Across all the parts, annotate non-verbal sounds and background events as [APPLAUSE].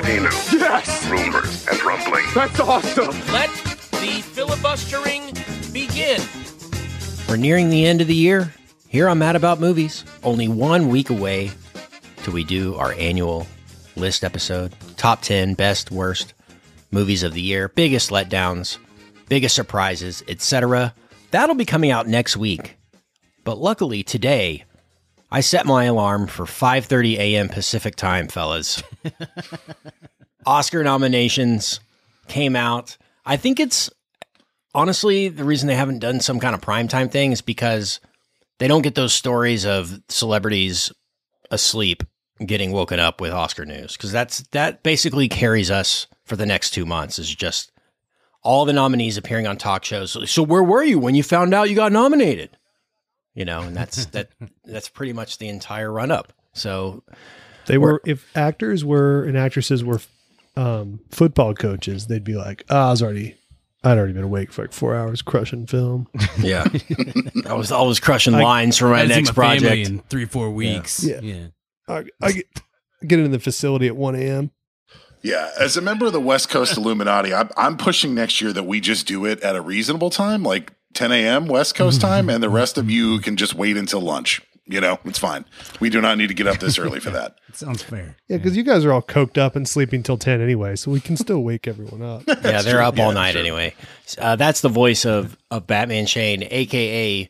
volcano. Yes! Rumors and rumblings. That's awesome! Let the filibustering begin. We're nearing the end of the year. Here on Mad About Movies, only one week away till we do our annual list episode. Top 10 best, worst movies of the year, biggest letdowns, biggest surprises, etc. That'll be coming out next week. But luckily today, I set my alarm for 5:30 a.m. Pacific time, fellas. [LAUGHS] Oscar nominations came out. I think it's honestly the reason they haven't done some kind of primetime thing is because they don't get those stories of celebrities asleep getting woken up with Oscar news because that's that basically carries us for the next two months is just all the nominees appearing on talk shows. So where were you when you found out you got nominated? You know, and that's that [LAUGHS] that's pretty much the entire run up. So They were if actors were and actresses were um, football coaches, they'd be like, oh, I was already I'd already been awake for like four hours crushing film. [LAUGHS] yeah, I was always [LAUGHS] crushing lines for my I next seen my project. in three, four weeks. Yeah. yeah. I, I get, get into the facility at 1 a.m. Yeah, as a member of the West Coast Illuminati, I'm, I'm pushing next year that we just do it at a reasonable time, like 10 a.m. West Coast time, and the rest of you can just wait until lunch. You know, it's fine. We do not need to get up this early for that. [LAUGHS] Sounds fair. Yeah, because you guys are all coked up and sleeping till 10 anyway, so we can still wake everyone up. [LAUGHS] yeah, they're true. up all Yeah, night sure. anyway. Uh, that's the voice of of Batman Shane, aka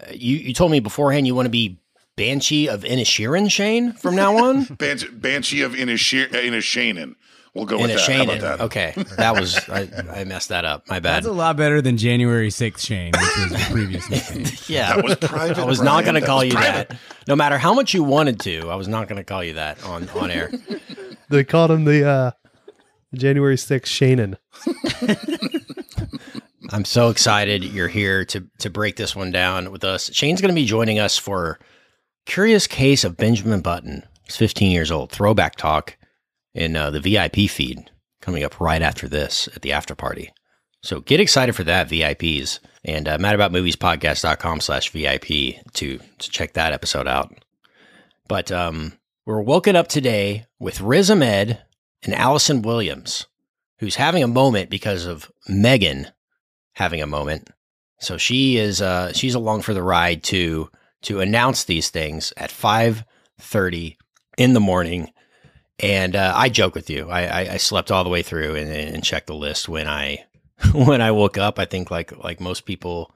uh, you. You told me beforehand you want to be Banshee of Inisherin Shane from now on. [LAUGHS] Banshee, Banshee of Inishanen. We'll go with that. How about Inishanen. that? Okay, that was I, I messed that up. My bad. That's a lot better than January 6th Shane, which was the previous [LAUGHS] nickname. yeah, That was private. I was not going to call you private. that. No matter how much you wanted to, I was not going to call you that on on air. They called him the uh, January 6th Shannon. [LAUGHS] I'm so excited you're here to to break this one down with us. Shane's going to be joining us for Curious Case of Benjamin Button. He's 15 years old. Throwback talk in uh, the VIP feed coming up right after this at the after party. So get excited for that, VIPs, and uh, madaboutmoviespodcast.com slash VIP to, to check that episode out. But um, we're woken up today with Riz Ahmed and Allison Williams, who's having a moment because of Megan having a moment. So she is uh, she's along for the ride to to announce these things at five thirty in the morning. And uh, I joke with you. I, I, I slept all the way through and, and checked the list when I [LAUGHS] when I woke up. I think like like most people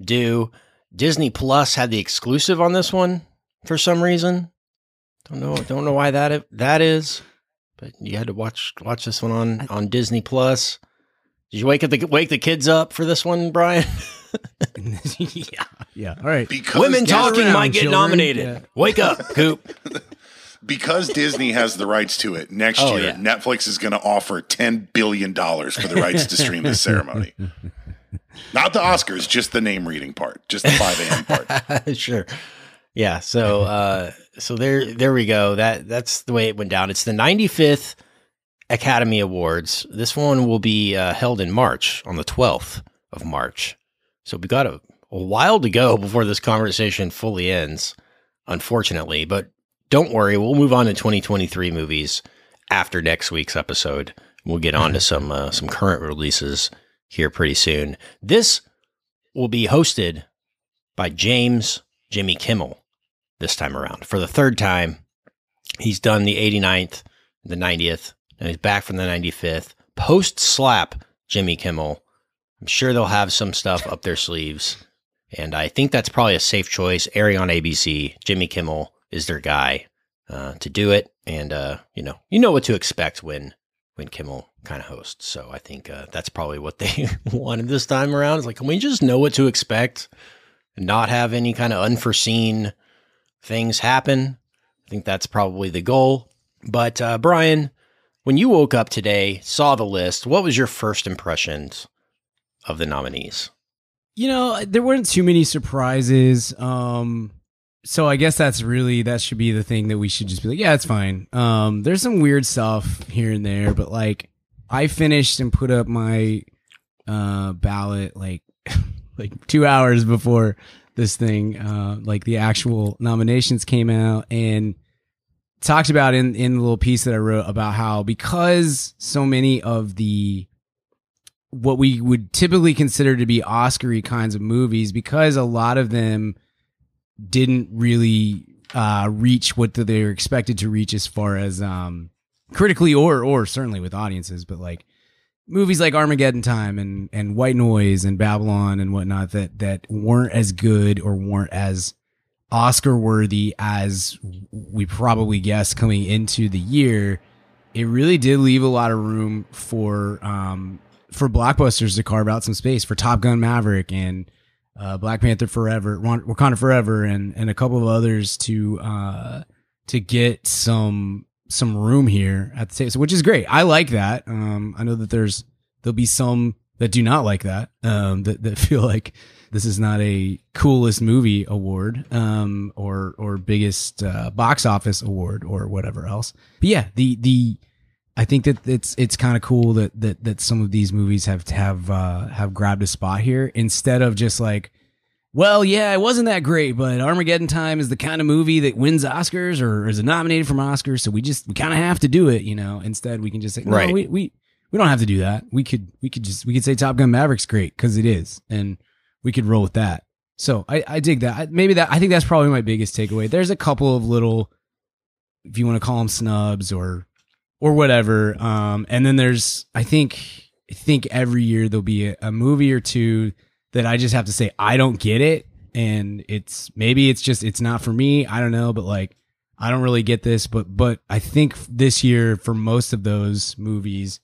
do. Disney Plus had the exclusive on this one for some reason. Don't know don't know why that that is, but you had to watch watch this one on on Disney Plus. Did you wake up the wake the kids up for this one, Brian? [LAUGHS] [LAUGHS] yeah. Yeah. All right. Because Women talking around, might get children. nominated. Yeah. Wake up, Coop. Because Disney has the rights to it. Next Oh, year, yeah. Netflix is going to offer ten billion dollars for the rights to stream this ceremony. Not the Oscars, just the name reading part, just the five a.m. part. [LAUGHS] sure. Yeah. So uh so there there we go. That that's the way it went down. It's the 95th Academy Awards. This one will be uh, held in March on the 12th of March. So we got a, a while to go before this conversation fully ends, unfortunately. But don't worry, we'll move on to 2023 movies after next week's episode. We'll get on to some uh, some current releases here pretty soon. This will be hosted by James Jimmy Kimmel this time around. For the third time, he's done the 89th, the 90th, and he's back from the 95th. Post slap Jimmy Kimmel. I'm sure they'll have some stuff up their sleeves. And I think that's probably a safe choice. Airing on ABC, Jimmy Kimmel is their guy uh, to do it. And, uh, you know, you know what to expect when when Kimmel kind of hosts. So I think uh, that's probably what they [LAUGHS] wanted this time around. It's like, can we just know what to expect and not have any kind of unforeseen things happen? I think that's probably the goal. But uh, Brian, when you woke up today, saw the list, what was your first impressions of the nominees? You know, there weren't too many surprises. Um, so I guess that's really that should be the thing that we should just be like, yeah, it's fine. Um, there's some weird stuff here and there, but like I finished and put up my uh ballot like [LAUGHS] like two hours before this thing, uh, like the actual nominations came out, and talked about in in the little piece that I wrote about how because so many of the what we would typically consider to be Oscary kinds of movies, because a lot of them didn't really uh, reach what they were expected to reach as far as um, critically or or certainly with audiences, but like movies like Armageddon Time and and White Noise and Babylon and whatnot that that weren't as good or weren't as Oscar worthy as we probably guessed coming into the year. It really did leave a lot of room for um, for blockbusters to carve out some space for Top Gun Maverick and uh, Black Panther Forever, Wakanda Forever, and and a couple of others to uh, to get some some room here at the table, so, which is great. I like that. Um, I know that there's there'll be some that do not like that. Um, that that [LAUGHS] feel like this is not a coolest movie award, um, or or biggest uh, box office award or whatever else. But yeah, the the I think that it's it's kind of cool that that that some of these movies have have uh, have grabbed a spot here instead of just like well, yeah, it wasn't that great, but Armageddon Time is the kind of movie that wins Oscars or is nominated for Oscars, so we just we kind of have to do it, you know. Instead, we can just say, no, Right. we, we we don't have to do that. We could we could just we could say Top Gun Maverick's great because it is, and we could roll with that. So I I dig that. I, maybe that I think that's probably my biggest takeaway. There's a couple of little, if you want to call them snubs or or whatever, um, and then there's I think I think every year there'll be a, a movie or two that I just have to say I don't get it, and it's maybe it's just it's not for me. I don't know, but like I don't really get this. But but I think this year for most of those movies,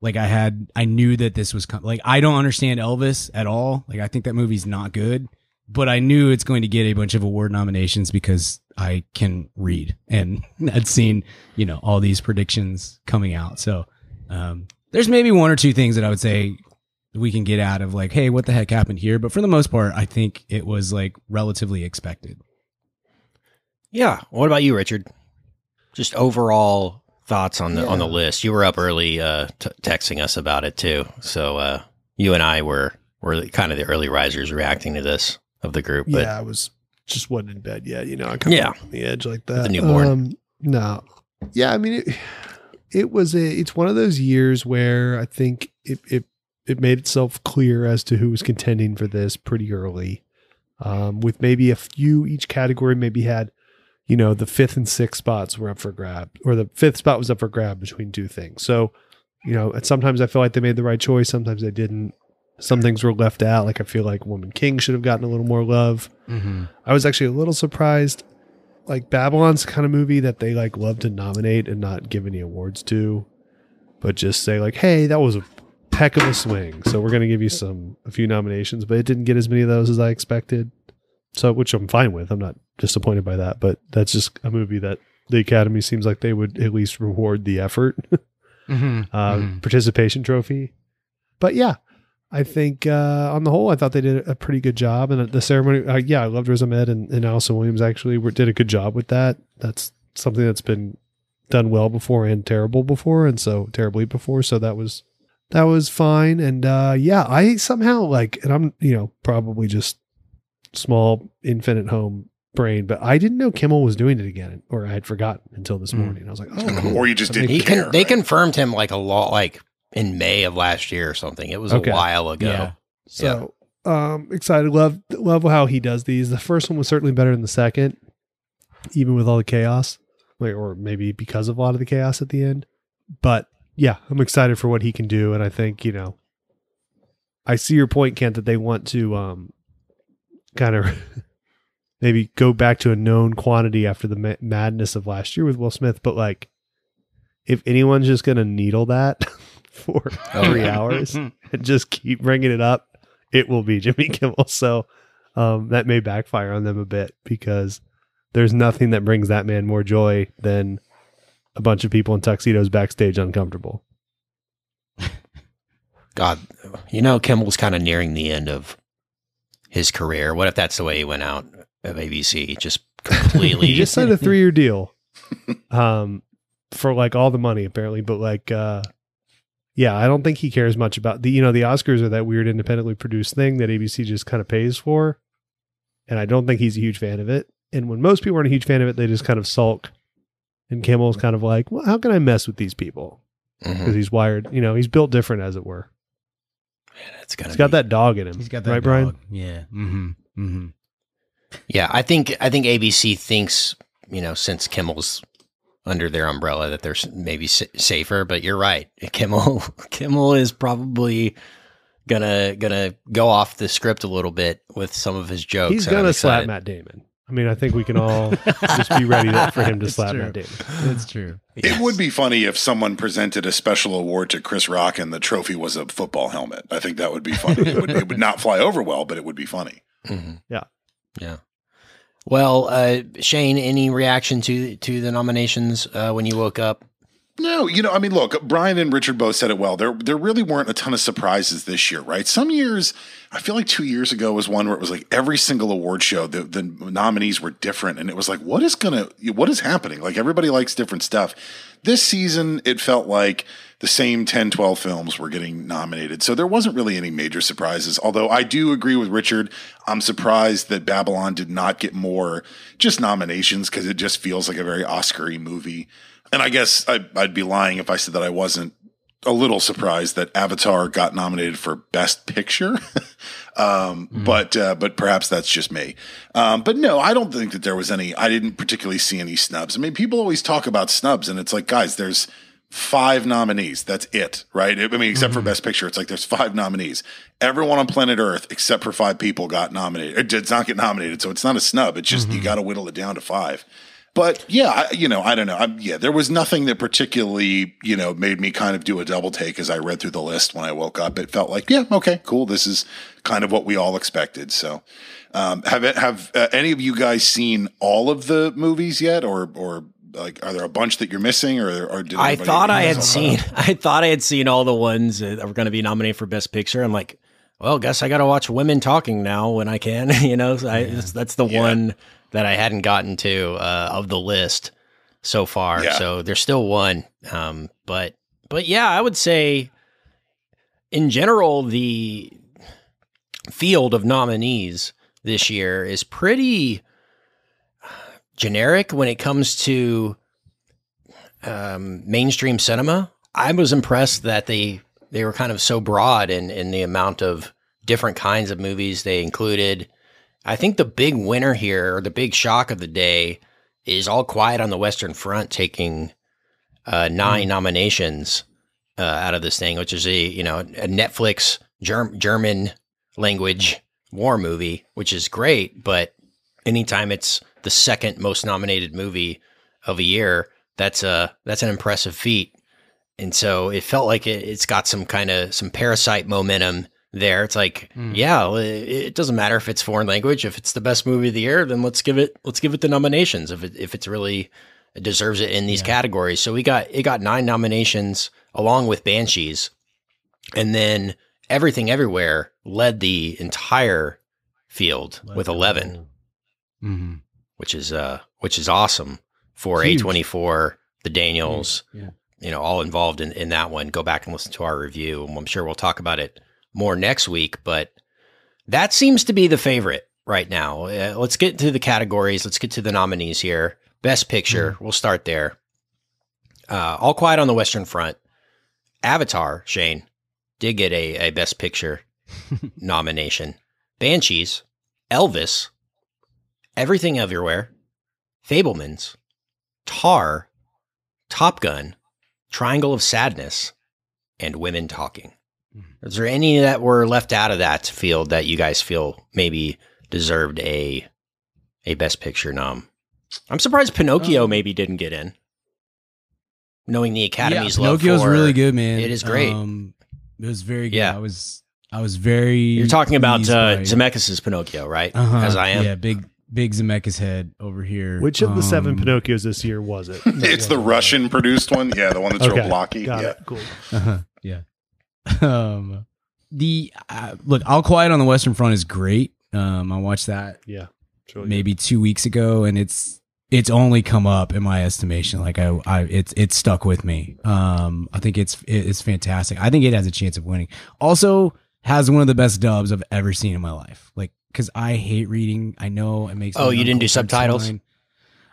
like I had I knew that this was com- like I don't understand Elvis at all. Like I think that movie's not good, but I knew it's going to get a bunch of award nominations because I can read and [LAUGHS] I'd seen you know all these predictions coming out. So um, there's maybe one or two things that I would say we can get out of like, hey, what the heck happened here? But for the most part, I think it was like relatively expected. Yeah. What about you, Richard? Just overall thoughts on the on the list. You were up early, uh, t- texting us about it too. So uh, you and I were were kind of the early risers reacting to this of the group. But yeah, I was just wasn't in bed yet. You know, I kind of Yeah. on the edge like that. the newborn. Um, no, yeah, I mean, it, it was a. It's one of those years where I think it it it made itself clear as to who was contending for this pretty early, um, with maybe a few each category maybe had. You know, the fifth and sixth spots were up for grab, or the fifth spot was up for grab between two things. So, you know, sometimes I feel like they made the right choice, sometimes they didn't. Some things were left out. Like I feel like Woman King should have gotten a little more love. Mm-hmm. I was actually a little surprised. Like Babylon's kind of movie that they like love to nominate and not give any awards to, but just say like, "Hey, that was a heck of a swing." So we're gonna give you some a few nominations, but it didn't get as many of those as I expected. So, which I'm fine with. I'm not disappointed by that, but that's just a movie that the Academy seems like they would at least reward the effort, [LAUGHS] Mm-hmm. uh, participation trophy. But yeah, I think uh, on the whole, I thought they did a pretty good job. And the ceremony, uh, yeah, I loved Riz Ahmed and, and Allison Williams actually were, did a good job with that. That's something that's been done well before and terrible before, and so terribly before. So that was that was fine. And uh, yeah, I somehow like, and I'm you know probably just small infant at home brain, but I didn't know Kimmel was doing it again, or I had forgotten until this Mm. morning. I was like, oh. Or you just didn't he care. con- they confirmed him like a lot, like in May of last year or something. It was Okay. a while ago. Yeah. So um excited. Love love how he does these. The first one was certainly better than the second, even with all the chaos. Like or maybe because of a lot of the chaos at the end. But yeah, I'm excited for what he can do. And I think, you know, I see your point, Kent, that they want to um kind of [LAUGHS] maybe go back to a known quantity after the ma- madness of last year with Will Smith. But like if anyone's just gonna needle that [LAUGHS] for Oh, three yeah. hours [LAUGHS] and just keep bringing it up, it will be [LAUGHS] Jimmy Kimmel. So um, that may backfire on them a bit because there's nothing that brings that man more joy than a bunch of people in tuxedos backstage uncomfortable. [LAUGHS] God, you know, Kimmel's kind of nearing the end of his career. What if that's the way he went out of ABC? Just completely. he just signed a three year deal um, for like all the money apparently, but like uh, yeah, I don't think he cares much about the you know the Oscars are that weird independently produced thing that ABC just kind of pays for, and I don't think he's a huge fan of it. And when most people aren't a huge fan of it, they just kind of sulk And Kimmel's kind of like, well, how can I mess with these people? Because he's wired, you know, he's built different, as it were. It's gonna He's got be- that dog in him. He's got that right, Brian. dog. Yeah. Mm-hmm. Mm-hmm. Yeah, I think I think ABC thinks you know since Kimmel's under their umbrella that they're maybe s- safer. But you're right, [LAUGHS] Kimmel Kimmel is probably gonna gonna go off the script a little bit with some of his jokes. He's gonna slap. Matt Damon. I mean, I think we can all just be ready [LAUGHS] for him to It's slap true. Matt Damon. That's true. It would be funny if someone presented a special award to Chris Rock and the trophy was a football helmet. I think that would be funny. It would, it would not fly over well, but it would be funny. Mhm. Yeah. yeah. Well, uh, Shane, any reaction to to the nominations uh, when you woke up? No, you know, I mean, look, Brian and Richard both said it well. There, there really weren't a ton of surprises this year, right? Some years, I feel like two years ago was one where it was like every single award show, the, the nominees were different, and it was like, what is gonna, what is happening? Like everybody likes different stuff. This season, it felt like the same 10, 12 films were getting nominated. So there wasn't really any major surprises. Although I do agree with Richard. I'm surprised that Babylon did not get more just nominations because it just feels like a very Oscar y movie. And I guess I, I'd be lying if I said that I wasn't a little surprised that Avatar got nominated for Best Picture. [LAUGHS] um, But uh, but perhaps that's just me. Um, but no, I don't think that there was any. I didn't particularly see any snubs. I mean, people always talk about snubs, and it's like, guys, there's five nominees. That's it, right? I mean, except for Best Picture, it's like there's five nominees. Everyone on planet Earth, except for five people, got nominated. It did not get nominated, so it's not a snub. It's just you got to whittle it down to five. But yeah, I, you know, I don't know. I'm, yeah, there was nothing that particularly, you know, made me kind of do a double take as I read through the list when I woke up. It felt like, yeah, okay, cool. This is kind of what we all expected. So, um, have have uh, any of you guys seen all of the movies yet, or or like, are there a bunch that you're missing, or or did I thought I had seen. [LAUGHS] I thought I had seen all the ones that were going to be nominated for Best Picture. I'm like, well, guess I got to watch Women Talking now when I can. [LAUGHS] you know, so I, that's, that's the Yeah. one that I hadn't gotten to uh, of the list so far. Yeah. So there's still one. Um, but but yeah, I would say in general the field of nominees this year is pretty generic when it comes to um, mainstream cinema. I was impressed that they they were kind of so broad in in the amount of different kinds of movies they included. I think the big winner here, or the big shock of the day, is All Quiet on the Western Front taking uh, nine nominations uh, out of this thing, which is a you know a Netflix Germ- German language war movie, which is great. But anytime it's the second most nominated movie of a year, that's a that's an impressive feat. And so it felt like it, it's got some kind of some parasite momentum there. It's like, yeah, it, it doesn't matter if it's foreign language. If it's the best movie of the year, then let's give it let's give it the nominations. If it if it's really it deserves it in these categories. So we got it got nine nominations along with Banshees, and then Everything Everywhere led the entire field with eleven Mm-hmm. Which is uh which is awesome for Huge. A24, the Daniels, Yeah. you know, all involved in, in that one. Go back and listen to our review. I'm sure we'll talk about it more next week, but that seems to be the favorite right now. Uh, let's get to the categories. Let's get to the nominees here. Best Picture, we'll start there. Uh, All Quiet on the Western Front. Avatar, Shane, did get a, a Best Picture [LAUGHS] nomination. Banshees, Elvis, Everything Everywhere, Fabelmans, Tar, Top Gun, Triangle of Sadness, and Women Talking. Is there any that were left out of that field that you guys feel maybe deserved a a Best Picture nom? I'm surprised Pinocchio Um, maybe didn't get in, knowing the Academy's yeah, love Pinocchio's for really good, man. It is great. Um, it was very good. Yeah. I was I was very. You're talking about uh, by- Zemeckis' Pinocchio, right? Uh-huh. As I am. Yeah, big big Zemeckis head over here. Which of the seven Um, Pinocchios this year was it? [LAUGHS] It's the Russian produced one. Yeah, the one that's real Okay, blocky. got yeah. it. Cool. Uh-huh. Yeah. um, the uh, look, All Quiet on the Western Front is great. Um, I watched that Yeah. It's really maybe two weeks ago, and it's it's only come up in my estimation. Like I, I it's it's stuck with me. Um, I think it's it's fantastic. I think it has a chance of winning. Also, has one of the best dubs I've ever seen in my life. Like, because I hate reading. I know it makes. Oh, you didn't do subtitles? sign.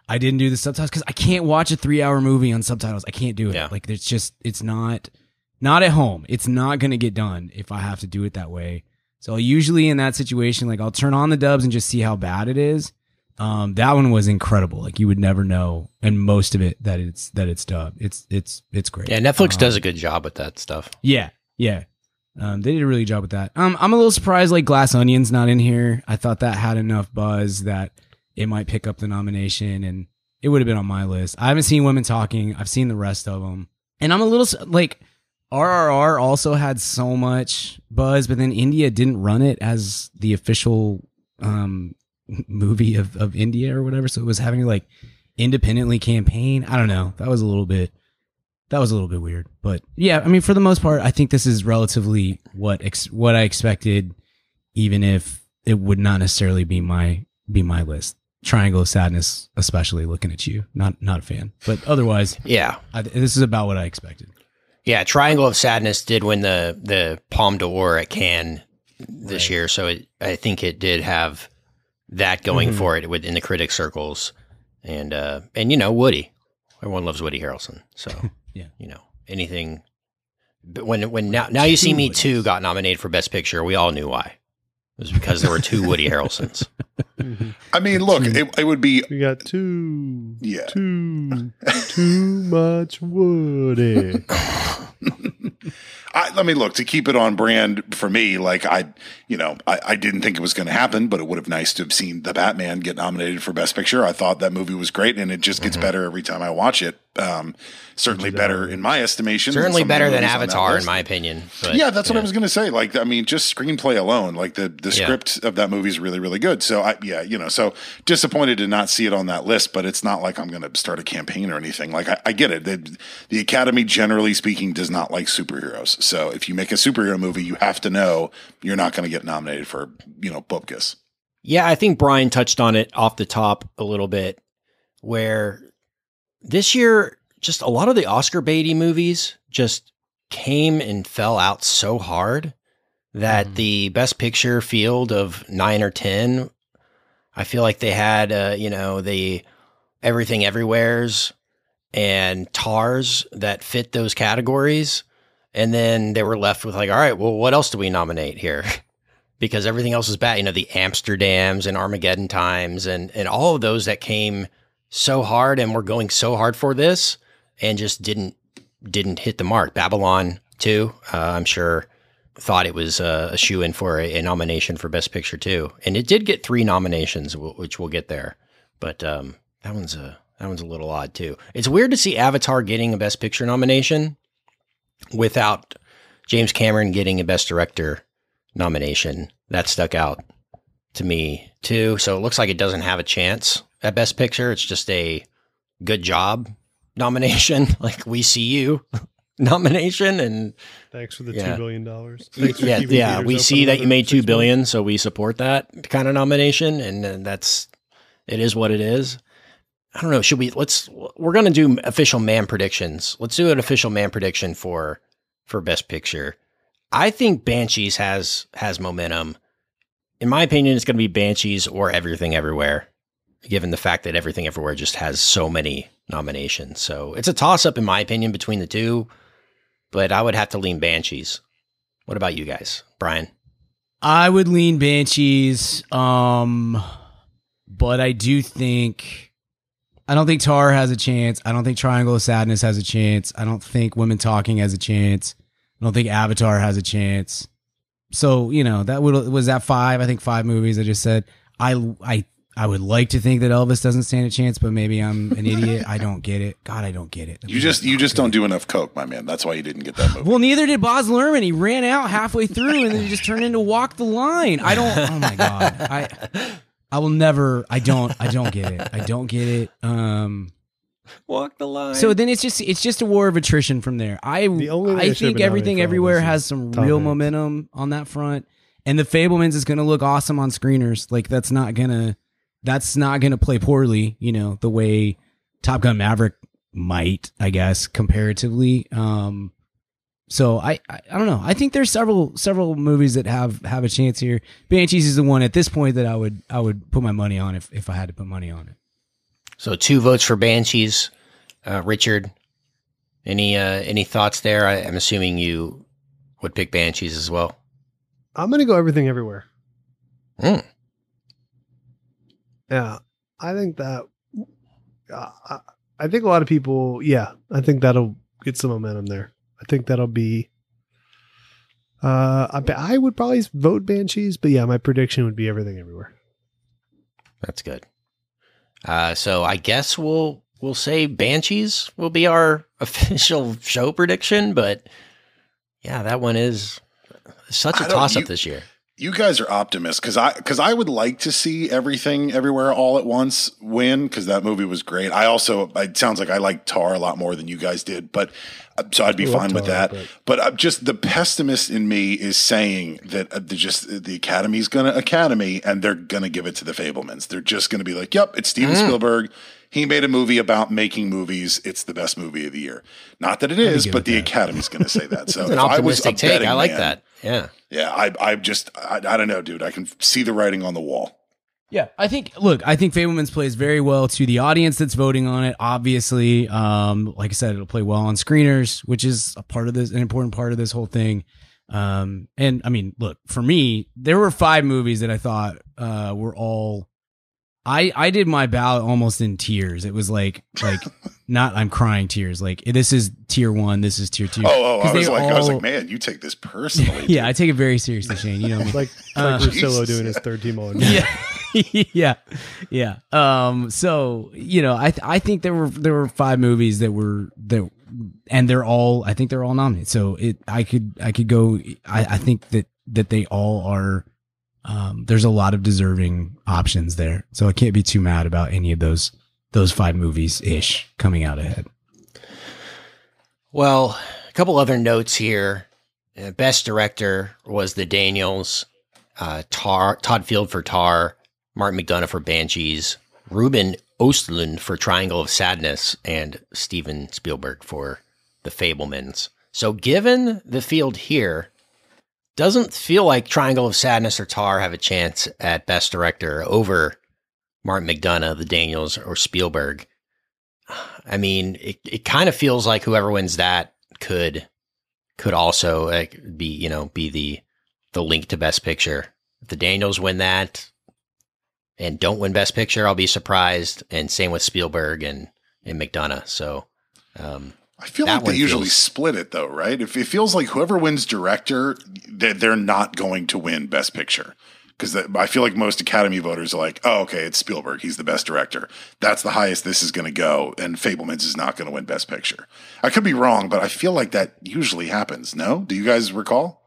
I didn't do the subtitles because I can't watch a three hour movie on subtitles. I can't do it. Yeah. Like it's just it's not not at home. It's not gonna get done if I have to do it that way. So usually in that situation, like I'll turn on the dubs and just see how bad it is. Um, that one was incredible. Like you would never know, and most of it that it's that it's dubbed. It's it's it's great. Yeah, Netflix Um, does a good job with that stuff. yeah, yeah. Um, they did a really job with that. Um, I'm a little surprised like Glass Onion's not in here. I thought that had enough buzz that it might pick up the nomination, and it would have been on my list. I haven't seen Women Talking. I've seen the rest of them, and I'm a little like RRR also had so much buzz, but then India didn't run it as the official um [LAUGHS] movie of of India or whatever. So it was having like independently campaign. I don't know. That was a little bit that was a little bit weird. But yeah, I mean, for the most part, I think this is relatively what ex- what I expected, even if it would not necessarily be my be my list. Triangle of Sadness, especially looking at you, not not a fan, but otherwise, Yeah. I, this is about what I expected. Yeah, Triangle of Sadness did win the the Palme d'Or at Cannes this year, so it, I think it did have that going Mm-hmm. for it within the critic circles, and uh, and you know Woody, everyone loves Woody Harrelson, so [LAUGHS] Yeah. you know anything. But when when now now you see me two got nominated for Best Picture, we all knew why. It was because there were two [LAUGHS] Woody Harrelsons. I mean, look, it, it would be We got two, Yeah. two, too much Woody. [LAUGHS] I, I mean, look to keep it on brand for me. Like I, you know, I, I didn't think it was going to happen, but it would have nice to have seen the Batman get nominated for Best Picture. I thought that movie was great, and it just Mm-hmm. gets better every time I watch it. Um, certainly better in my estimation. Certainly some of the better than movies on that Avatar, in my opinion. But, yeah, that's what I was going to say. Like, I mean, just screenplay alone, like the the Yeah. script of that movie is really, really good. So, I yeah, you know, so disappointed to not see it on that list, but it's not like I'm going to start a campaign or anything. Like, I, I get it. The, the Academy, generally speaking, does not like superheroes. So, if you make a superhero movie, you have to know you're not going to get nominated for, you know, Bupkis. Yeah, I think Brian touched on it off the top a little bit, where this year, just a lot of the Oscar Beatty movies just came and fell out so hard that Mhm. the Best Picture field of nine or ten, I feel like they had, uh, you know, the Everything Everywheres and Tars that fit those categories. And then they were left with like, all right, well, what else do we nominate here? [LAUGHS] because everything else is bad. You know, the Amsterdams and Armageddon times and and all of those that came so hard and were going so hard for this and just didn't didn't hit the mark. Babylon too, uh, I'm sure thought it was uh, a shoe in for a, a nomination for Best Picture too, and it did get three nominations, wh- which we'll get there. But um, that one's a that one's a little odd too. It's weird to see Avatar getting a Best Picture nomination without James Cameron getting a Best Director nomination. That stuck out to me too. So it looks like it doesn't have a chance at Best Picture. It's just a good job nomination, [LAUGHS] like we see you [LAUGHS] nomination, and Thanks for the Yeah. two billion dollars. Yeah, yeah, we see that you made two billion, so we support that kind of nomination, and uh, that's it is what it is. I don't know. Should we? Let's. We're gonna do official man predictions. Let's do an official man prediction for for Best Picture. I think Banshees has has momentum. In my opinion, it's going to be Banshees or Everything Everywhere, given the fact that Everything Everywhere just has so many nominations. So it's a toss up, in my opinion, between the two. But I would have to lean Banshees. What about you guys, Brian? I would lean Banshees, um, but I do think I don't think Tar has a chance. I don't think Triangle of Sadness has a chance. I don't think Women Talking has a chance. I don't think Avatar has a chance. So you know that would was that five. I think five movies. I just said I I I would like to think that Elvis doesn't stand a chance, but maybe I'm an idiot. I don't get it. God, I don't get it. You just you just don't do enough coke, my man. That's why you didn't get that movie. Well, neither did Baz Luhrmann. He ran out halfway through and then he just turned into Walk the Line. I don't. Oh my god. I I will never. I don't. I don't get it. I don't get it. Um. Walk the line. So then it's just it's just a war of attrition from there. I The only I think everything everywhere has some real Hanks. momentum on that front, and the Fabelmans is going to look awesome on screeners. Like that's not gonna that's not gonna play poorly. You know the way Top Gun Maverick might, I guess, comparatively. Um. So I, I I don't know. I think there's several several movies that have have a chance here. Banshees is the one at this point that I would I would put my money on if if I had to put money on it. So two votes for Banshees. Uh, Richard, any uh, any thoughts there? I, I'm assuming you would pick Banshees as well. I'm gonna go everything everywhere. Mm. Yeah, I think that. Uh, I, I think a lot of people. Yeah, I think that'll get some momentum there. I think that'll be. Uh, I I would probably vote Banshees, but yeah, my prediction would be everything everywhere. That's good. Uh, so I guess we'll we'll say Banshees will be our [LAUGHS] official show prediction, but yeah, that one is such a toss up this year. You guys are optimists because I because I would like to see everything everywhere all at once win because that movie was great. I also it sounds like I like Tar a lot more than you guys did, but uh, so I'd be I love fine with that. but- But uh, just the pessimist in me is saying that uh, the just the Academy's gonna Academy and they're gonna give it to the Fabelmans. They're just gonna be like, "Yep, it's Steven Mm. Spielberg. He made a movie about making movies. It's the best movie of the year." Not that it be is, good but the that. Academy's gonna say that. [LAUGHS] So It's if an I was a optimistic take. betting I like man- that. Yeah. yeah, I I just I, I don't know, dude. I can see the writing on the wall. Yeah, I think. Look, I think Fabelmans plays very well to the audience that's voting on it. Obviously, um, like I said, it'll play well on screeners, which is a part of this, an important part of this whole thing. Um, and I mean, look, for me, there were five movies that I thought uh, were all. I I did my ballot almost in tears. It was like like [LAUGHS] not I'm crying tears. Like this is tier one, this is tier two. Oh, oh, 'Cause I was they like, I was like, man, you take this personally. [LAUGHS] yeah, I take it very seriously, Shane. You know me. It's like, [LAUGHS] it's Uh, like Russillo doing his third team on. yeah yeah yeah um so you know i th- i think there were there were five movies that were that and they're all i think they're all nominated so it i could i could go i i think that that they all are um there's a lot of deserving options there so i can't be too mad about any of those those five movies ish coming out ahead Well, a couple other notes here. Uh, best director was the Daniels, uh, Tar, Todd Field for Tar, Martin McDonagh for Banshees, Ruben Ostlund for Triangle of Sadness, and Steven Spielberg for The Fabelmans. So, given the field here, doesn't feel like Triangle of Sadness or Tar have a chance at Best Director over Martin McDonagh, the Daniels, or Spielberg. I mean, it, it kind of feels like whoever wins that could could also like, be you know be the the link to Best Picture. If the Daniels win that and don't win Best Picture, I'll be surprised. And same with Spielberg and and McDonagh. So um, I feel That like they usually feels- split it though, right? If it feels like whoever wins director, they're, they're not going to win Best Picture because I feel like most Academy voters are like, "Oh, okay, it's Spielberg. He's the best director. That's the highest this is going to go." And Fabelmans is not going to win Best Picture. I could be wrong, but I feel like that usually happens. No, do you guys recall?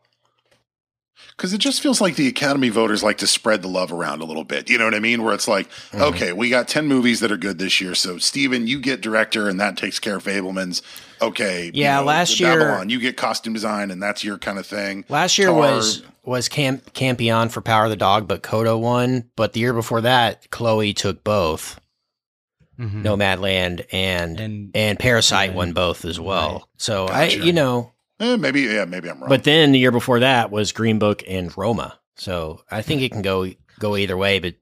Because it just feels like the Academy voters like to spread the love around a little bit. You know what I mean? Where it's like, Mm-hmm. okay, we got 10 movies that are good this year. So, Steven, you get director, and that takes care of Fabelmans. Okay. you Yeah, last year- Babylon, you get costume design, and that's your kind of thing. last year Tar- was was Camp Campion for Power of the Dog, but CODA won. But the year before that, Chloe took both Nomadland and and, and Parasite Right. won both as well. Right. So Gotcha. I, you know, Eh, maybe, yeah, maybe I'm wrong. But then the year before that was Green Book and Roma. So I think it can go go either way. But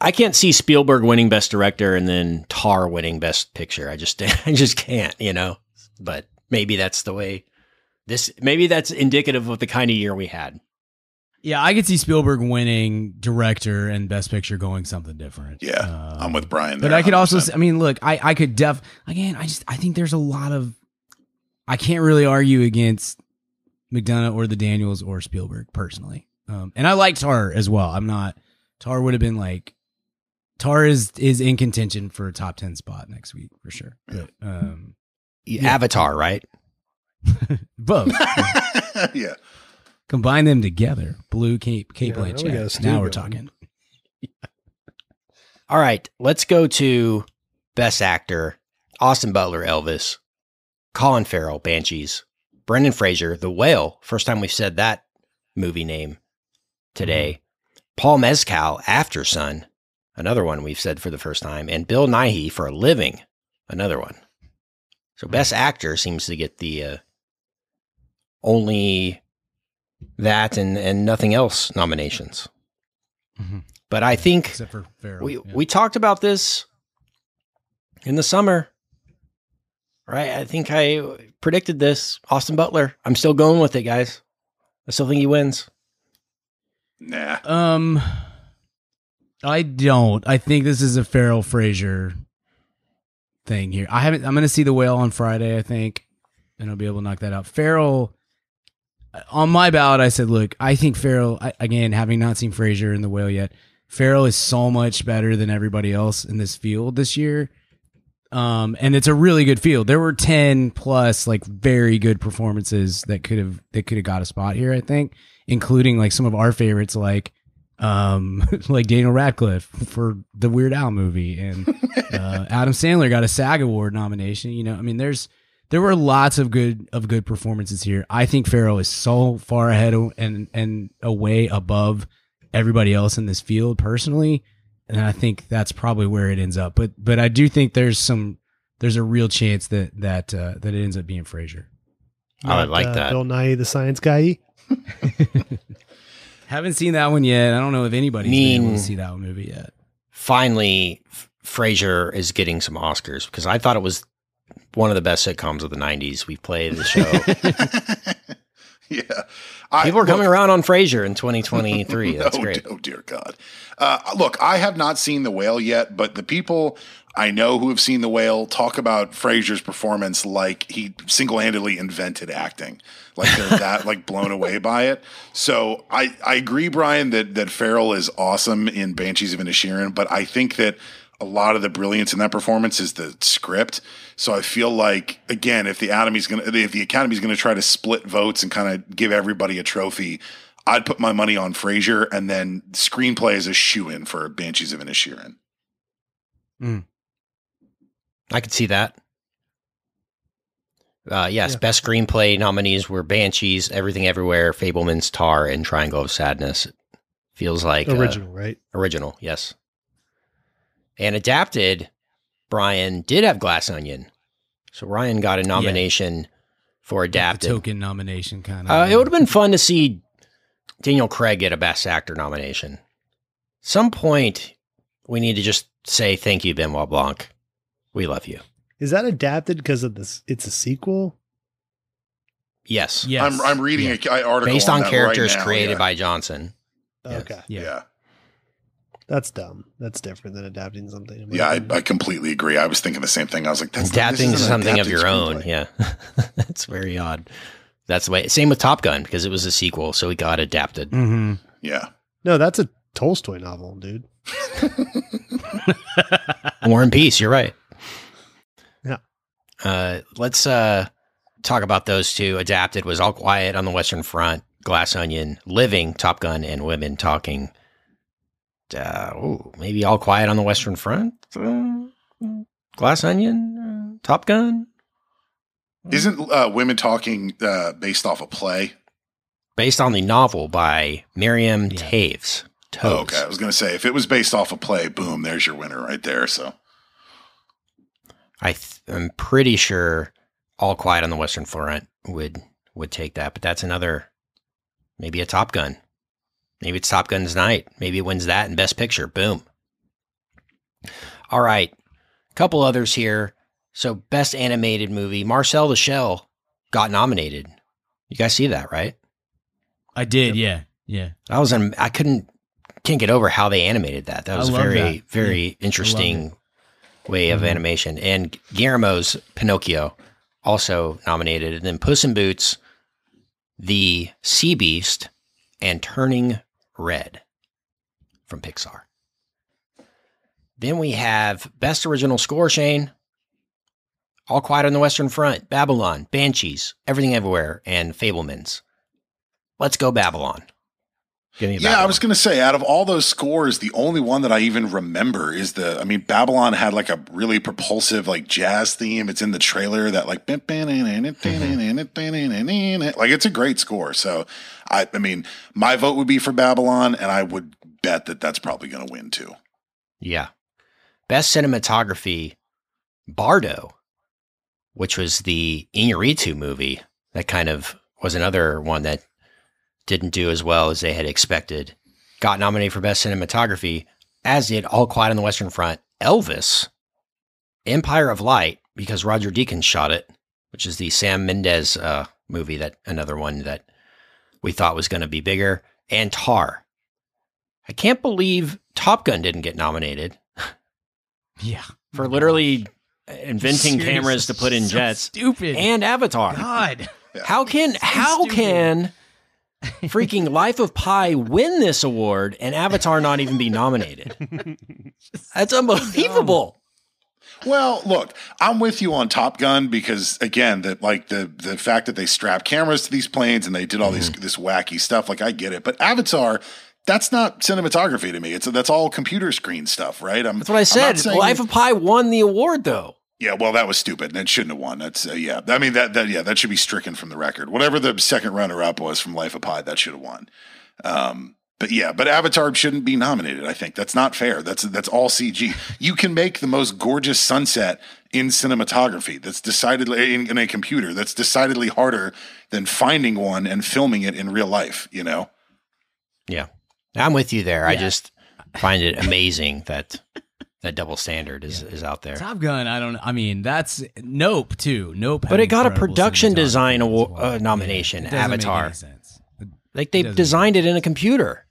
I can't see Spielberg winning Best Director and then Tar winning Best Picture. I just [LAUGHS] I just can't, you know. But maybe that's the way. This maybe that's indicative of the kind of year we had. yeah i could see spielberg winning director and best picture going something different yeah, Um, I'm with Brian. But I could also, 100%. s- I mean, look, I, I could def, again, I just, I think there's a lot of, I can't really argue against McDonagh or the Daniels or Spielberg personally. Um, and I like Tar as well. I'm not, Tar would have been like, Tar is, is in contention for a top 10 spot next week for sure. But, um, Yeah. Avatar, right? [LAUGHS] both [LAUGHS] yeah. combine them together. Blue Cape, Kate Yeah, now we got a Blanchett. stew Now we're going. talking. All right, let's go to Best Actor: Austin Butler, Elvis, Colin Farrell, Banshees, Brendan Fraser, The Whale. First time we've said that movie name today. Paul Mescal, After Sun, another one we've said for the first time, and Bill Nighy for A Living, another one. So Best Actor seems to get the uh, only that and and nothing else nominations. Mhm. But I think Except for Farrell. we yeah. we talked about this in the summer. Right? I think I predicted this. Austin Butler. I'm still going with it, guys. I still think he wins. Nah. Um, I don't. I think this is a Farrell Fraser thing here. I haven't. I'm going to see the whale on Friday. I think, and I'll be able to knock that out. Farrell. On my ballot, I said, look, I think Farrell. I, again, having not seen Fraser in the whale yet, Farrell is so much better than everybody else in this field this year. Um, and it's a really good field. There were 10 plus like very good performances that could have, that could have got a spot here, I think, including like some of our favorites, like, um, [LAUGHS] like Daniel Radcliffe for the Weird Al movie and, [LAUGHS] uh, Adam Sandler got a SAG award nomination. You know, I mean, there's, there were lots of good, of good performances here. I think Farrell is so far ahead and, and away above everybody else in this field personally and I think that's probably where it ends up. But but I do think there's some there's a real chance that that uh, that it ends up being Fraser. I would like uh, that. Bill Nye, the science guy. [LAUGHS] Haven't seen that one yet. I don't know if anybody's been able to see that movie yet. Finally, F- Frasier is getting some Oscars because I thought it was one of the best sitcoms of the 90s. We played the show. [LAUGHS] [LAUGHS] yeah. I, People are coming around on Frasier in 2023. [LAUGHS] That's oh, great. Oh dear God! Uh, look, I have not seen the whale yet, but the people I know who have seen the whale talk about Fraser's performance like he single-handedly invented acting, like they're that [LAUGHS] like blown away by it. So I I agree, Brian, that that Farrell is awesome in Banshees of Inisherin, but I think that a lot of the brilliance in that performance is the script. So I feel like again, if the Academy's gonna if the Academy's gonna try to split votes and kind of give everybody a trophy, I'd put my money on Fraser, and then screenplay is a shoe in for Banshees of Inisherin. I could see that. Uh, yes, Yeah. best screenplay nominees were Banshees, Everything Everywhere, Fabelman's Tar, and Triangle of Sadness. Feels like uh, Original, right? original, yes. And adapted, Brian did have Glass Onion, so Rian got a nomination for The adapted. token nomination kind of. Uh, it would have been fun to see Daniel Craig get a Best Actor nomination. Some point, we need to just say thank you, Benoit Blanc. We love you. Is that adapted because of this? It's a sequel. Yes. Yes. I'm I'm reading Yeah. a, a article Based on, on that characters right now, created yeah. by Johnson. Yeah. Okay, Yeah. Yeah, that's dumb. That's different than adapting something. yeah, I. I completely agree. I was thinking the same thing. I was like, that's Adapting this to isn't something of adapted your own. screenplay. Yeah. [LAUGHS] That's very odd. That's the way. Same with Top Gun because it was a sequel, so it got adapted. hmm Yeah, no, that's a Tolstoy novel, dude. [LAUGHS] War and Peace. You're right. Yeah. Uh, let's uh, talk about those two. Adapted was All Quiet on the Western Front, Glass Onion, Living, Top Gun, and Women Talking. Uh, ooh, maybe All Quiet on the Western Front, uh, Glass Onion, uh, Top Gun. isn't uh, women talking uh, based off a play? Based on the novel by Miriam Yeah. Toews. Toves. Oh, okay, I was going to say if it was based off a play, boom, there's your winner right there. So I th- I'm pretty sure All Quiet on the Western Front would would take that, but that's another maybe a Top Gun. Maybe it's Top Gun's night. Maybe it wins that in Best Picture. Boom. All right, couple others here. So Best Animated Movie, Marcel the Shell got nominated. You guys see that, right? I did. Yeah. Yeah. I was on. I couldn't can't get over how they animated that. That was a very that. very interesting way of Mhm. animation. And Guillermo's Pinocchio also nominated, and then Puss in Boots, The Sea Beast, and Turning Red from Pixar. Then we have Best Original Score, Shane. All Quiet on the Western Front, Babylon, Banshees, Everything Everywhere, and Fabelmans. Let's go Babylon. Yeah, I was going to say out of all those scores, the only one that I even remember is the. I mean, Babylon had like a really propulsive like jazz theme. It's in the trailer that like like it's a great score. So I, I mean, my vote would be for Babylon, and I would bet that that's probably going to win too. Yeah. Best cinematography, Bardo, which was the Iñárritu movie that kind of was another one that didn't do as well as they had expected. Got nominated for best cinematography, as did All Quiet on the Western Front, Elvis, Empire of Light because Roger Deakins shot it, which is the Sam Mendes uh, movie that another one that we thought was going to be bigger, and Tar. I can't believe Top Gun didn't get nominated [LAUGHS] Yeah. for literally inventing Seriously, cameras to put in so jets Stupid. and Avatar. God. How can how stupid. can freaking Life of Pi win this award and Avatar not even be nominated? [LAUGHS] That's unbelievable. Um, well, look, I'm with you on Top Gun because again, that like the the fact that they strap cameras to these planes and they did all these mm-hmm. this wacky stuff, like I get it. But Avatar, that's not cinematography to me. It's that's all computer screen stuff, right? I'm, That's what I said. Life of Pi won the award though. Yeah, well, that was stupid, and it shouldn't have won. That's uh, yeah. I mean that that yeah, that should be stricken from the record. Whatever the second runner up was from Life of Pi, that should have won. Um, but yeah, but Avatar shouldn't be nominated. I think that's not fair. That's that's all CG. You can make the most gorgeous sunset in cinematography. That's decidedly in, in a computer. That's decidedly harder than finding one and filming it in real life. You know. Yeah. I'm with you there. I just find it amazing that that double standard is, is out there. Top Gun, I don't I mean, that's Nope too. Nope. But it got a production design award- well. uh, nomination, It doesn't make Avatar. any sense. Like they doesn't- designed it in a computer.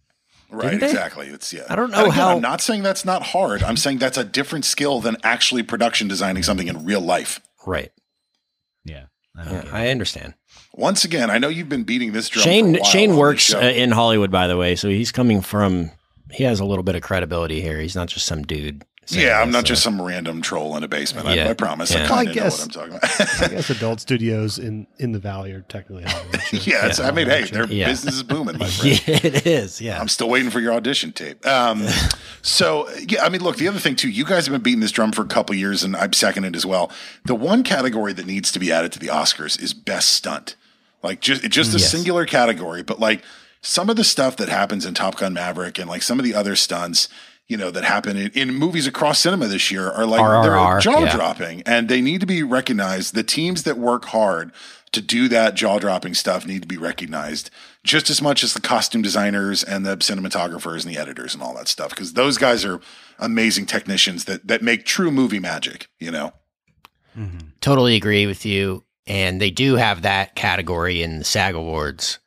Right, exactly. It's yeah. I don't know again, how. I'm not saying that's not hard. I'm saying that's a different skill than actually production designing something in real life. Right. Yeah. I Yeah. I understand. Once again, I know you've been beating this drum. for a Shane while Shane works uh, in Hollywood, by the way, so he's coming from. He has a little bit of credibility here. He's not just some dude. Saying yeah, I'm this, not uh, just some random troll in a basement. I, Yeah. I promise. Yeah. I I kind of know guess- what I'm talking about. [LAUGHS] I guess adult [LAUGHS] studios in in the valley are technically Hollywood. sure. [LAUGHS] yeah, it's, I mean, hey, their Yeah. business is booming, my friend. Yeah, it is. Yeah. I'm still waiting for your audition tape. Um, so yeah, I mean, look, the other thing too, you guys have been beating this drum for a couple years, and I'm seconded as well. The one category that needs to be added to the Oscars is best stunt, like just just a Yes. singular category, but like some of the stuff that happens in Top Gun Maverick and like some of the other stunts. You know that happen in, in movies across cinema this year are like RRR, they're jaw yeah. dropping, and they need to be recognized. The teams that work hard to do that jaw dropping stuff need to be recognized just as much as the costume designers and the cinematographers and the editors and all that stuff because those guys are amazing technicians that that make true movie magic you know Totally agree with you. And they do have that category in the SAG Awards.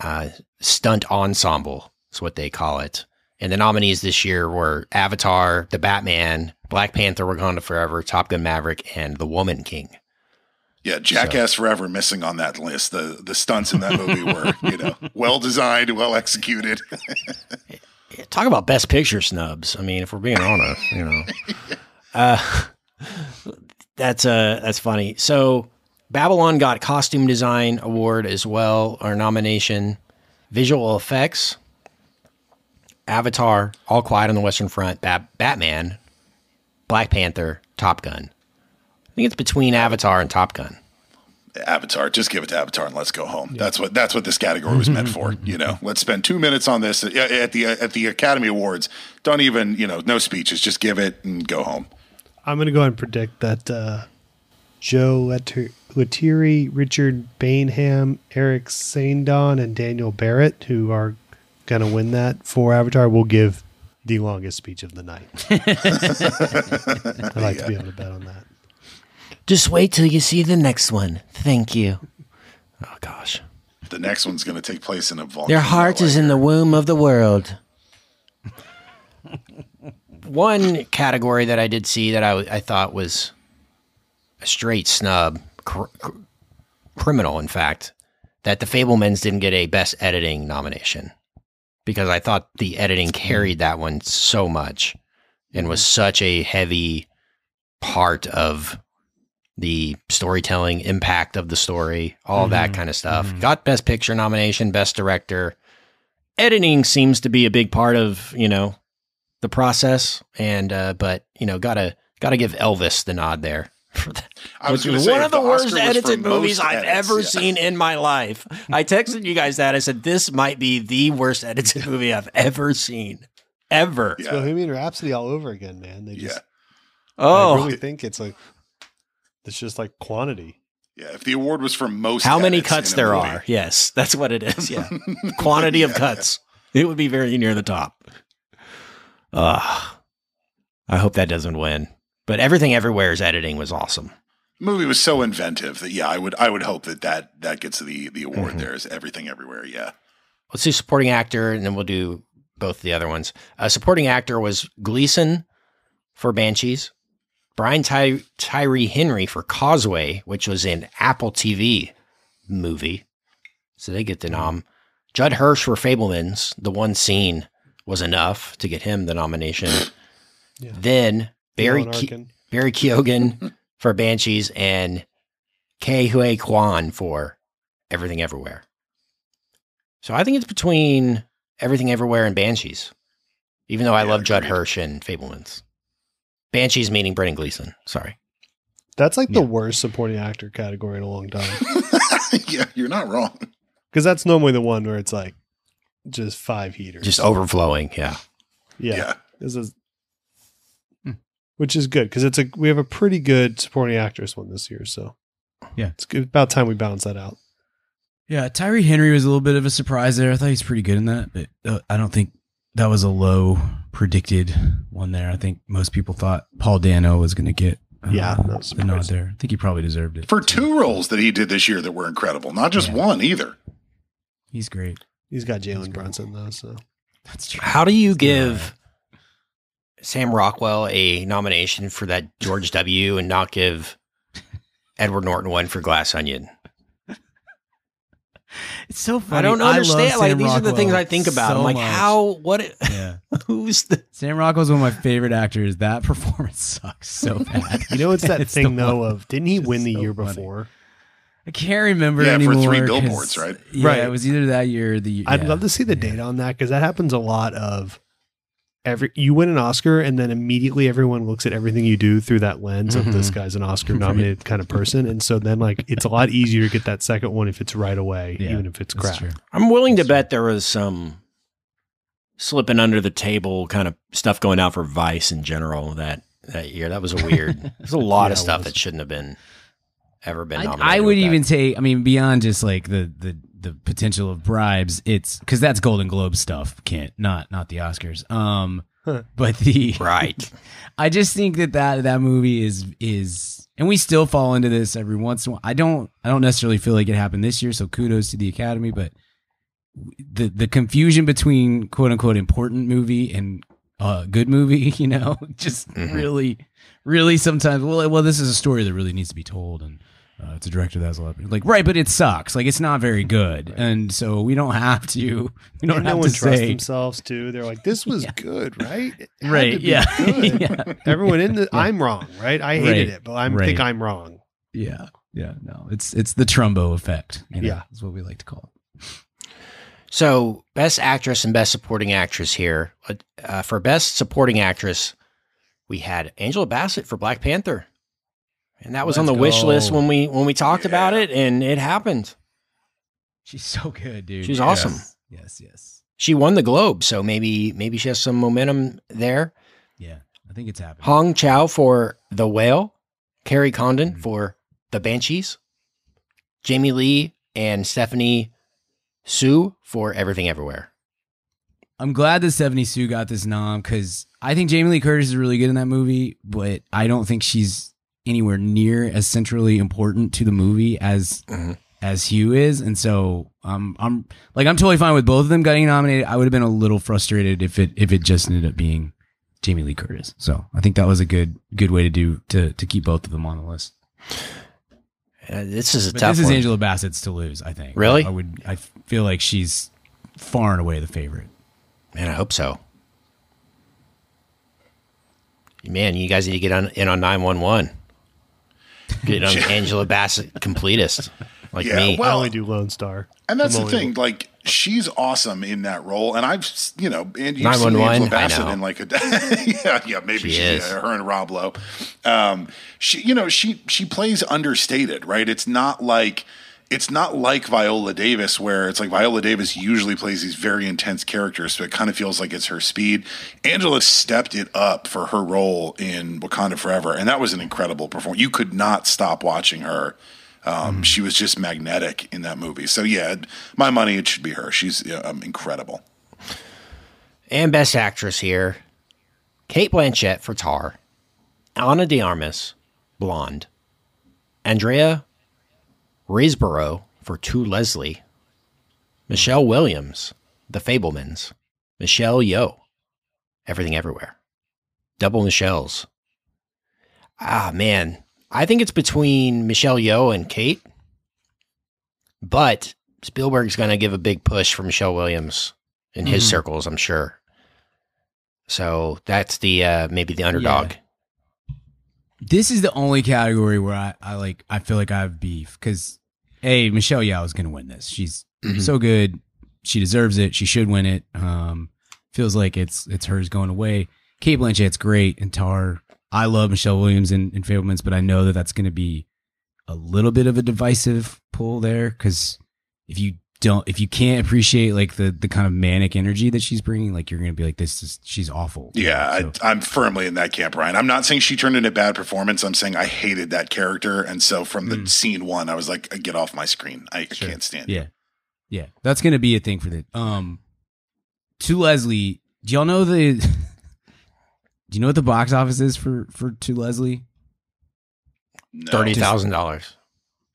Uh, stunt ensemble is what they call it. And the nominees this year were Avatar, The Batman, Black Panther, Wakanda Forever, Top Gun Maverick, and The Woman King. yeah jackass forever missing on that list the the stunts in that movie were you know [LAUGHS] well designed well executed Talk about best picture snubs. I mean, if we're being honest, you know, [LAUGHS] uh, that's uh, that's funny. So Babylon got costume design award as well, or nomination. Visual effects, Avatar, All Quiet on the Western Front, Bat- Batman, Black Panther, Top Gun. I think it's between Avatar and Top Gun. avatar just give it to avatar and let's go home. That's what that's what this category was meant for [LAUGHS] you know? Let's spend two minutes on this at at the at the academy awards. Don't even you know no speeches just give it and go home. I'm going to go ahead and predict that uh, Joe Leter- Letteri, Richard Baneham, Eric Saindon, and Daniel Barrett, who are going to win that for Avatar, We'll give the longest speech of the night. [LAUGHS] I'd like to be able to bet on that. Just wait till you see the next one. Thank you. Oh gosh. the next one's going to take place in a volcano Their heart is in the womb of the world. One category that I did see that I, I thought was a straight snub, cr- cr- criminal, in fact, that the Fabelmans didn't get a Best Editing nomination because I thought the editing carried that one so much and was such a heavy part of the storytelling impact of the story, all that kind of stuff. Got Best Picture nomination, Best Director. Editing seems to be a big part of you know the process, and uh, but you know gotta gotta give Elvis the nod there. For that. I was Which going to say one of the, Oscar worst was for edited most movies I've edits, ever yeah. seen in my life. I texted you guys that I said this might be the worst edited [LAUGHS] movie I've ever seen, ever. Yeah. Bohemian Rhapsody all over again, man. They just, Yeah. Oh, I really think it's like, it's just like quantity. Yeah, if the award was for most, how many cuts there movie- are? Yes, that's what it is. Yeah, [LAUGHS] quantity of cuts. It would be very near the top. Uh, I hope that doesn't win. But everything everywhere's editing was awesome. The movie was so inventive that yeah, I would I would hope that that that gets the the award. Mm-hmm. There is everything everywhere. Yeah, Let's do supporting actor, and then we'll do both the other ones. Uh, supporting actor was Gleeson for Banshees, Brian Ty- Tyree Henry for Causeway, which was an Apple TV movie, so they get the nom. Judd Hirsch for Fabelmans. The one scene was enough to get him the nomination. Yeah. Then Barry Alan Ke- Barry Keoghan [LAUGHS] for Banshees and Ke Huy Quan for Everything Everywhere. So I think it's between Everything Everywhere and Banshees, even though I Yeah, love Judd. Hirsch and Fabelmans. Banshees meaning Brendan Gleeson. Sorry. That's like the worst supporting actor category in a long time. [LAUGHS] yeah, you're not wrong. Because that's normally the one where it's like just five heaters. Just overflowing. Yeah. yeah. Yeah, This is. Which is good because it's a we have a pretty good supporting actress one this year. So Yeah. it's good, about time we balance that out. Yeah, Tyree Henry was a little bit of a surprise there. I thought he's pretty good in that, but uh, I don't think that was a low predicted one there. I think most people thought Paul Dano was going to get uh, Yeah, that was the nod there. I think he probably deserved it for two roles that he did this year that were incredible, not just Yeah. one either. He's great. He's got That's Jalen. Brunson though, so That's true. How do you give Sam Rockwell a nomination for that George W. and not give Edward Norton one for Glass Onion? It's so funny. I don't love understand. like Sam these are the things I think about. so I'm like, much. how? What? [LAUGHS] Yeah, [LAUGHS] Who's the? Sam Rockwell's one of my favorite actors. That [LAUGHS] performance sucks so bad. you know it's that It's thing though one- of didn't he win the so year funny. before? I can't remember Yeah, for three billboards, right? Yeah, Right. it was either that year or the year. I'd yeah. love to see the Yeah. data on that because that happens a lot of every you win an Oscar and then immediately everyone looks at everything you do through that lens of this Mhm. guy's an Oscar [LAUGHS] nominated kind of person. And so then like it's a lot easier to get that second one if it's right away, Yeah, even if it's That's crap. true. I'm willing to That's bet there was some slipping under the table kind of stuff going out for Vice in general that that year. That was a weird. [LAUGHS] There's a lot Yeah, of stuff that shouldn't have been ever been I, nominated. I would with that. even take. I mean, beyond just like the the the potential of bribes, it's because that's Golden Globe stuff, Kent, not not the Oscars. Um, but the right. [LAUGHS] I just think that that that movie is is, and we still fall into this every once in a while. I don't I don't necessarily feel like it happened this year, so kudos to the Academy. But the the confusion between quote unquote important movie and uh, good movie, [LAUGHS] you know, [LAUGHS] just Mhm. really, really sometimes. Well, well, this is a story that really needs to be told, and uh, it's a director that has a lot of like right, but it sucks. Like it's not very good, and so we don't have to. We don't And no have one to trusts say themselves too. They're like, "This was [LAUGHS] Yeah. good, right? It right. Yeah. [LAUGHS] good." yeah. Everyone in the, I'm wrong, right? I hated Right. it, but I Right. think I'm wrong. Yeah, yeah, no, it's it's the Trumbo effect. You know, Yeah. is what we like to call it. So, best actress and best supporting actress here. Uh, for best supporting actress, we had Angela Bassett for Black Panther, and that was on the Let's wish list when we when we talked Yeah. about it, and it happened. She's so good, dude. She's Yes. awesome. Yes, yes, She won the Globe, so maybe maybe she has some momentum there. yeah. I think it's happening. Hong Chau for The Whale, Kerry Condon Mhm. for The Banshees, Jamie Lee and Stephanie Hsu for Everything Everywhere. I'm glad that Stephanie Hsu got this nom because I think Jamie Lee Curtis is really good in that movie, but I don't think she's anywhere near as centrally important to the movie as Mhm. as Hugh is, and so um, I'm like I'm totally fine with both of them getting nominated. I would have been a little frustrated if it if it just ended up being Jamie Lee Curtis. So I think that was a good good way to do to to keep both of them on the list. Uh, this is a But tough this is one. Angela Bassett's to lose. I think. Really? I would. I feel like she's far and away the favorite. Man, I hope so. Man, you guys need to get on in on nine one one. Get [LAUGHS] on Angela Bassett completist like Yeah, me. well- I only do Lone Star. And that's I'm the only- thing, like she's awesome in that role, and I've you know, and you've 911, seen I Angela Bassett in like a [LAUGHS] yeah, yeah, maybe She she, is. yeah, her and Rob Lowe. Um, she, you know, she she plays understated, right? It's not like it's not like Viola Davis, where it's like Viola Davis usually plays these very intense characters, so it kind of feels like it's her speed. Angela stepped it up for her role in Wakanda Forever, and that was an incredible performance. You could not stop watching her. Um, She was just magnetic in that movie. So yeah, my money it should be her. She's um, incredible. And best actress here, Cate Blanchett for Tar, Ana de Armas, blonde. Andrea Riseborough for To Leslie. Michelle Williams, The Fabelmans. Michelle Yeoh, Everything Everywhere. Double Michelle's. Ah, man. I think it's between Michelle Yeoh and Kate. But Spielberg's going to give a big push for Michelle Williams in his Mhm. circles, I'm sure. So that's the uh, maybe the underdog. This is the only category where I, I like I feel like I have beef because hey, Michelle Yeoh is gonna win this. She's Mhm. so good. She deserves it. She should win it. Um, feels like it's it's hers going away. Cate Blanchett's great and Tar. I love Michelle Williams and, in Fabelmans, but I know that that's going to be a little bit of a divisive pull there because if you don't, if you can't appreciate like the the kind of manic energy that she's bringing, like you're going to be like, this is she's awful. Yeah, So- I, I'm firmly in that camp, Ryan. I'm not saying she turned in a bad performance. I'm saying I hated that character, and so from the Mm. scene one, I was like, "Get off my screen! I, I Sure. can't stand." it. Yeah. Yeah. That's gonna be a thing for the um to Leslie, do y'all know the [LAUGHS] do you know what the box office is for for to Leslie? No. Thirty thousand dollars.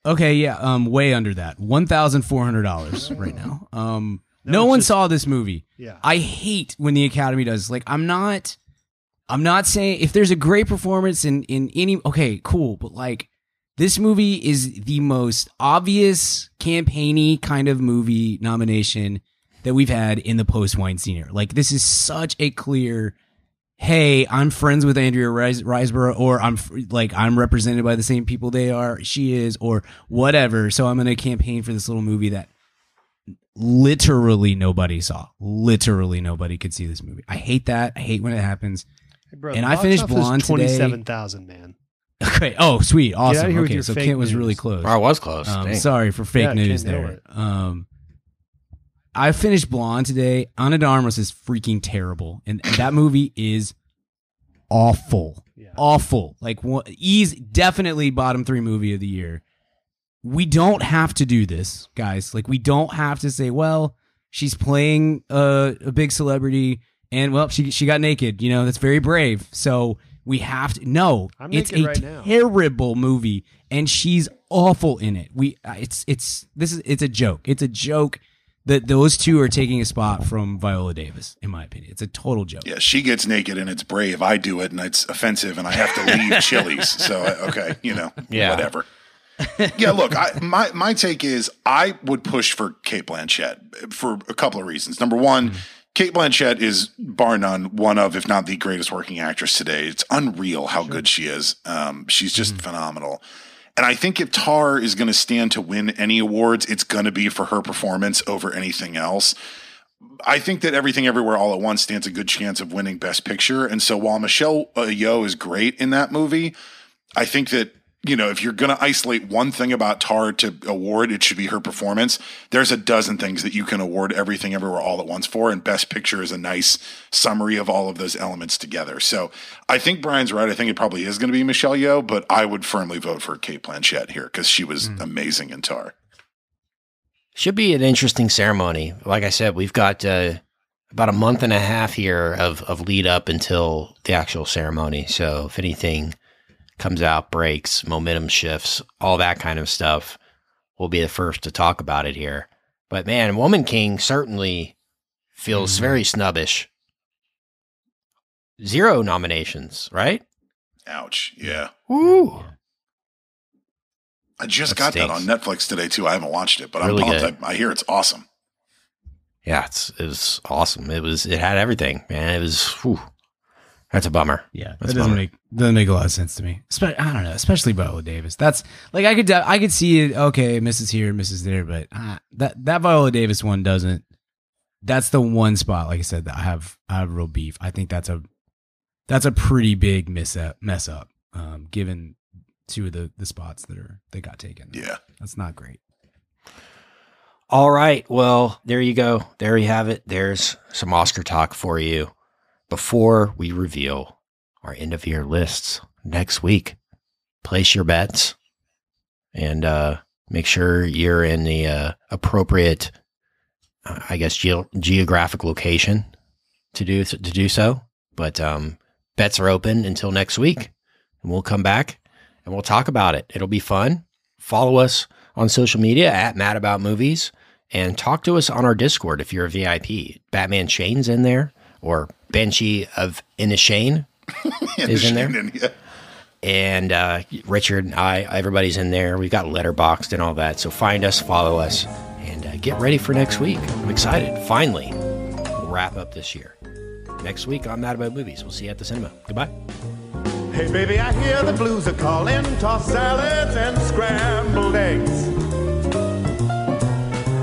Okay, yeah, um way under that. One thousand four hundred dollars [LAUGHS] right now. Um No, no, one just- saw this movie. Yeah. I hate when the Academy does like I'm not I'm not saying if there's a great performance in in any okay, cool, but like this movie is the most obvious campaigny kind of movie nomination that we've had in the post Weinstein era. Like this is such a clear hey, I'm friends with Andrea Rise- Riseborough, or I'm like I'm represented by the same people they are, she is, or whatever. So I'm going to campaign for this little movie that literally nobody saw. Literally nobody could see this movie. I hate that. I hate when it happens. Hey, bro, And I finished Blonde today. Twenty-seven thousand, man. Okay. Oh, sweet. Awesome. Okay. So fake Kent was really news. close. I was close. Um, sorry for fake Yeah, news there. Um, I finished Blonde today. Ana de Armas is freaking terrible, and that movie is awful, Yeah. awful. Like one, ease definitely bottom three movie of the year. We don't have to do this, guys. Like we don't have to say, well, she's playing a, a big celebrity, and well, she she got naked. You know, that's very brave. So we have to. No, I'm it's a right now. terrible movie, and she's awful in it. We, uh, it's it's this is it's a joke. It's a joke that those two are taking a spot from Viola Davis, in my opinion. It's a total joke. Yeah, she gets naked and it's brave. I do it and it's offensive, and I have to leave [LAUGHS] Chili's. So okay, you know, Yeah. whatever. yeah, look, I, my my take is I would push for Cate Blanchett for a couple of reasons. Number one, Cate Blanchett is bar none one of, if not the greatest working actress today. It's unreal how good she is. Um, she's just phenomenal. And I think if Tar is going to stand to win any awards, it's going to be for her performance over anything else. I think that Everything Everywhere All at Once stands a good chance of winning Best Picture. And so while Michelle Yeoh is great in that movie, I think that you know if you're going to isolate one thing about Tar to award, it should be her performance. There's a dozen things that you can award Everything Everywhere All at Once for, and Best Picture is a nice summary of all of those elements together. So I think Brian's right. I think it probably is going to be Michelle Yeoh, but I would firmly vote for Cate Blanchett here because she was amazing in Tar. Should be an interesting ceremony. Like I said, we've got uh, about a month and a half here of, of lead up until the actual ceremony. So if anything comes out, breaks, momentum shifts, all that kind of stuff, we'll be the first to talk about it here. But man, Woman King certainly feels Mhm. very snubbish. Zero nominations, right? Ouch. Yeah. Woo. I just That got that on Netflix today too. I haven't watched it, but Really. I, I hear it's awesome. Yeah, it's it was awesome. It was it had everything, man. It was whew. That's a bummer. Yeah, That's that doesn't bummer. make doesn't make a lot of sense to me. Espe- I don't know, especially Viola Davis. That's like I could I could see it. Okay, Mrs. here, Mrs. there, but uh, that that Viola Davis one doesn't. That's the one spot, like I said, that I have I have real beef. I think that's a that's a pretty big mess up. Mess up, um, given two of the the spots that are that got taken. Yeah. that's not great. All right. Well, there you go. There you have it. There's some Oscar talk for you before we reveal our end of year lists next week. Place your bets and uh, make sure you're in the uh, appropriate, uh, I guess, geo- geographic location to do to do so. But um, bets are open until next week. and we'll come back and we'll talk about it. It'll be fun. Follow us on social media at Mad About Movies and talk to us on our Discord if you're a VIP. Batman Shane's in there, or Banshee of Inisherin [LAUGHS] is in there. Yeah. And uh, Richard and I, everybody's in there. We've got Letterboxd and all that. So find us, follow us, and uh, get ready for next week. I'm excited. Finally, we'll wrap up this year. Next week on Mad About Movies. We'll see you at the cinema. Goodbye. Hey, baby, I hear the blues are calling. Toss salads and scrambled eggs.